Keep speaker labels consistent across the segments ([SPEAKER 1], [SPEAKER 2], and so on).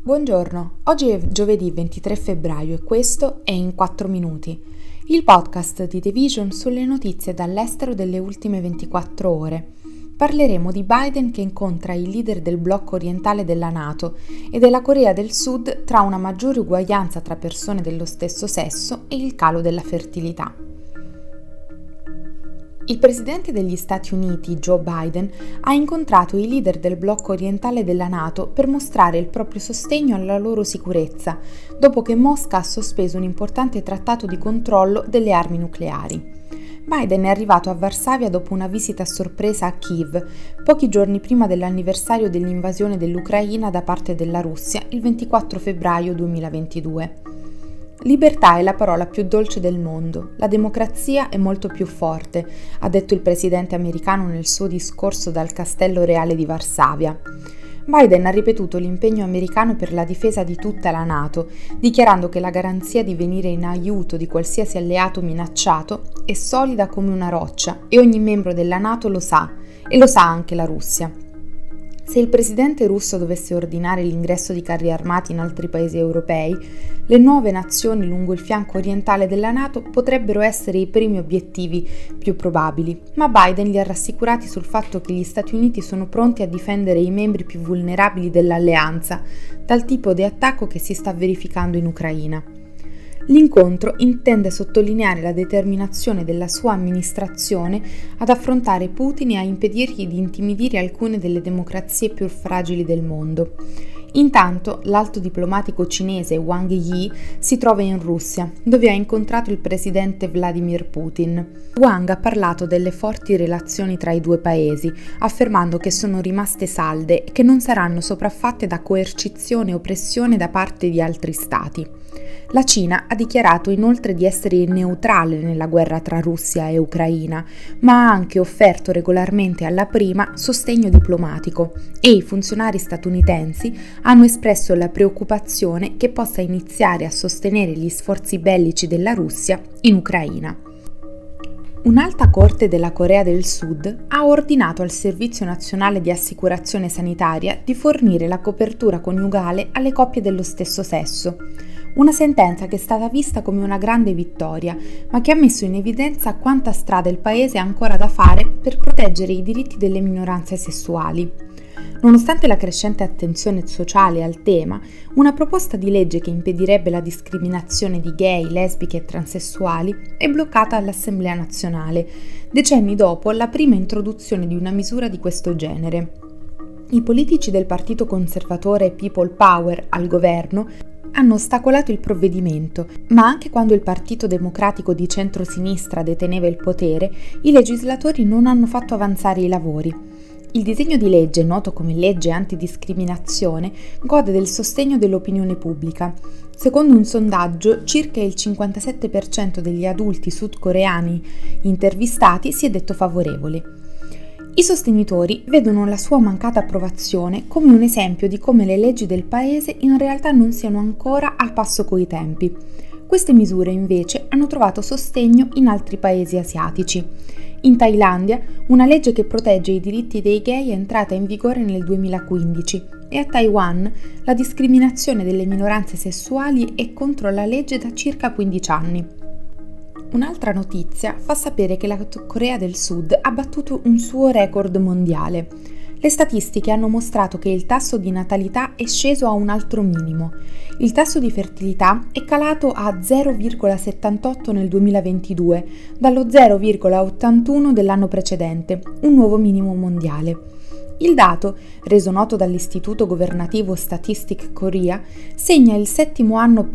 [SPEAKER 1] Buongiorno, oggi è giovedì 23 febbraio e questo è In 4 Minuti, il podcast di The Vision sulle notizie dall'estero delle ultime 24 ore. Parleremo di Biden che incontra i leader del blocco orientale della Nato e della Corea del Sud tra una maggiore uguaglianza tra persone dello stesso sesso e il calo della fertilità. Il presidente degli Stati Uniti, Joe Biden, ha incontrato i leader del blocco orientale della Nato per mostrare il proprio sostegno alla loro sicurezza, dopo che Mosca ha sospeso un importante trattato di controllo delle armi nucleari. Biden è arrivato a Varsavia dopo una visita a sorpresa a Kiev, pochi giorni prima dell'anniversario dell'invasione dell'Ucraina da parte della Russia il 24 febbraio 2022. Libertà è la parola più dolce del mondo, la democrazia è molto più forte, ha detto il presidente americano nel suo discorso dal Castello Reale di Varsavia. Biden ha ripetuto l'impegno americano per la difesa di tutta la Nato, dichiarando che la garanzia di venire in aiuto di qualsiasi alleato minacciato è solida come una roccia e ogni membro della Nato lo sa, e lo sa anche la Russia. Se il presidente russo dovesse ordinare l'ingresso di carri armati in altri paesi europei, le nuove nazioni lungo il fianco orientale della Nato potrebbero essere i primi obiettivi più probabili, ma Biden li ha rassicurati sul fatto che gli Stati Uniti sono pronti a difendere i membri più vulnerabili dell'alleanza dal tipo di attacco che si sta verificando in Ucraina. L'incontro intende sottolineare la determinazione della sua amministrazione ad affrontare Putin e a impedirgli di intimidire alcune delle democrazie più fragili del mondo. Intanto l'alto diplomatico cinese Wang Yi si trova in Russia, dove ha incontrato il presidente Vladimir Putin. Wang ha parlato delle forti relazioni tra i due paesi, affermando che sono rimaste salde e che non saranno sopraffatte da coercizione o pressione da parte di altri stati. La Cina ha dichiarato inoltre di essere neutrale nella guerra tra Russia e Ucraina, ma ha anche offerto regolarmente alla prima sostegno diplomatico e i funzionari statunitensi hanno espresso la preoccupazione che possa iniziare a sostenere gli sforzi bellici della Russia in Ucraina. Un'alta corte della Corea del Sud ha ordinato al Servizio Nazionale di Assicurazione Sanitaria di fornire la copertura coniugale alle coppie dello stesso sesso una sentenza che è stata vista come una grande vittoria, ma che ha messo in evidenza quanta strada il Paese ha ancora da fare per proteggere i diritti delle minoranze sessuali. Nonostante la crescente attenzione sociale al tema, una proposta di legge che impedirebbe la discriminazione di gay, lesbiche e transessuali è bloccata all'Assemblea nazionale, decenni dopo la prima introduzione di una misura di questo genere. I politici del partito conservatore People Power al governo hanno ostacolato il provvedimento, ma anche quando il Partito Democratico di centrosinistra deteneva il potere, i legislatori non hanno fatto avanzare i lavori. Il disegno di legge, noto come legge antidiscriminazione, gode del sostegno dell'opinione pubblica. Secondo un sondaggio, circa il 57% degli adulti sudcoreani intervistati si è detto favorevole. I sostenitori vedono la sua mancata approvazione come un esempio di come le leggi del paese in realtà non siano ancora al passo coi tempi. Queste misure invece hanno trovato sostegno in altri paesi asiatici. In Thailandia una legge che protegge i diritti dei gay è entrata in vigore nel 2015 e a Taiwan la discriminazione delle minoranze sessuali è contro la legge da circa 15 anni. Un'altra notizia fa sapere che la Corea del Sud ha battuto un suo record mondiale. Le statistiche hanno mostrato che il tasso di natalità è sceso a un altro minimo. Il tasso di fertilità è calato a 0,78 nel 2022, dallo 0,81 dell'anno precedente, un nuovo minimo mondiale. Il dato, reso noto dall'istituto governativo Statistic Korea, segna il settimo anno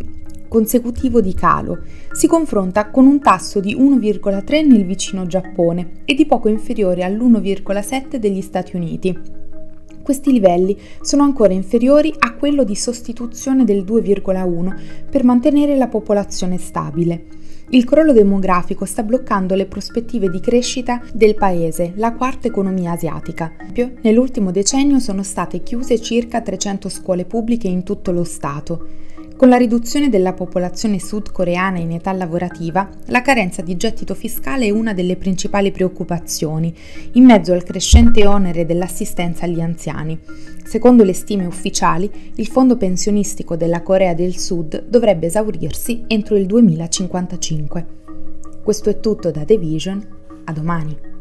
[SPEAKER 1] consecutivo di calo. Si confronta con un tasso di 1,3 nel vicino Giappone e di poco inferiore all'1,7 degli Stati Uniti. Questi livelli sono ancora inferiori a quello di sostituzione del 2,1 per mantenere la popolazione stabile. Il crollo demografico sta bloccando le prospettive di crescita del paese, la quarta economia asiatica. Nell'ultimo decennio sono state chiuse circa 300 scuole pubbliche in tutto lo Stato. Con la riduzione della popolazione sudcoreana in età lavorativa, la carenza di gettito fiscale è una delle principali preoccupazioni, in mezzo al crescente onere dell'assistenza agli anziani. Secondo le stime ufficiali, il fondo pensionistico della Corea del Sud dovrebbe esaurirsi entro il 2055. Questo è tutto da The Vision, a domani.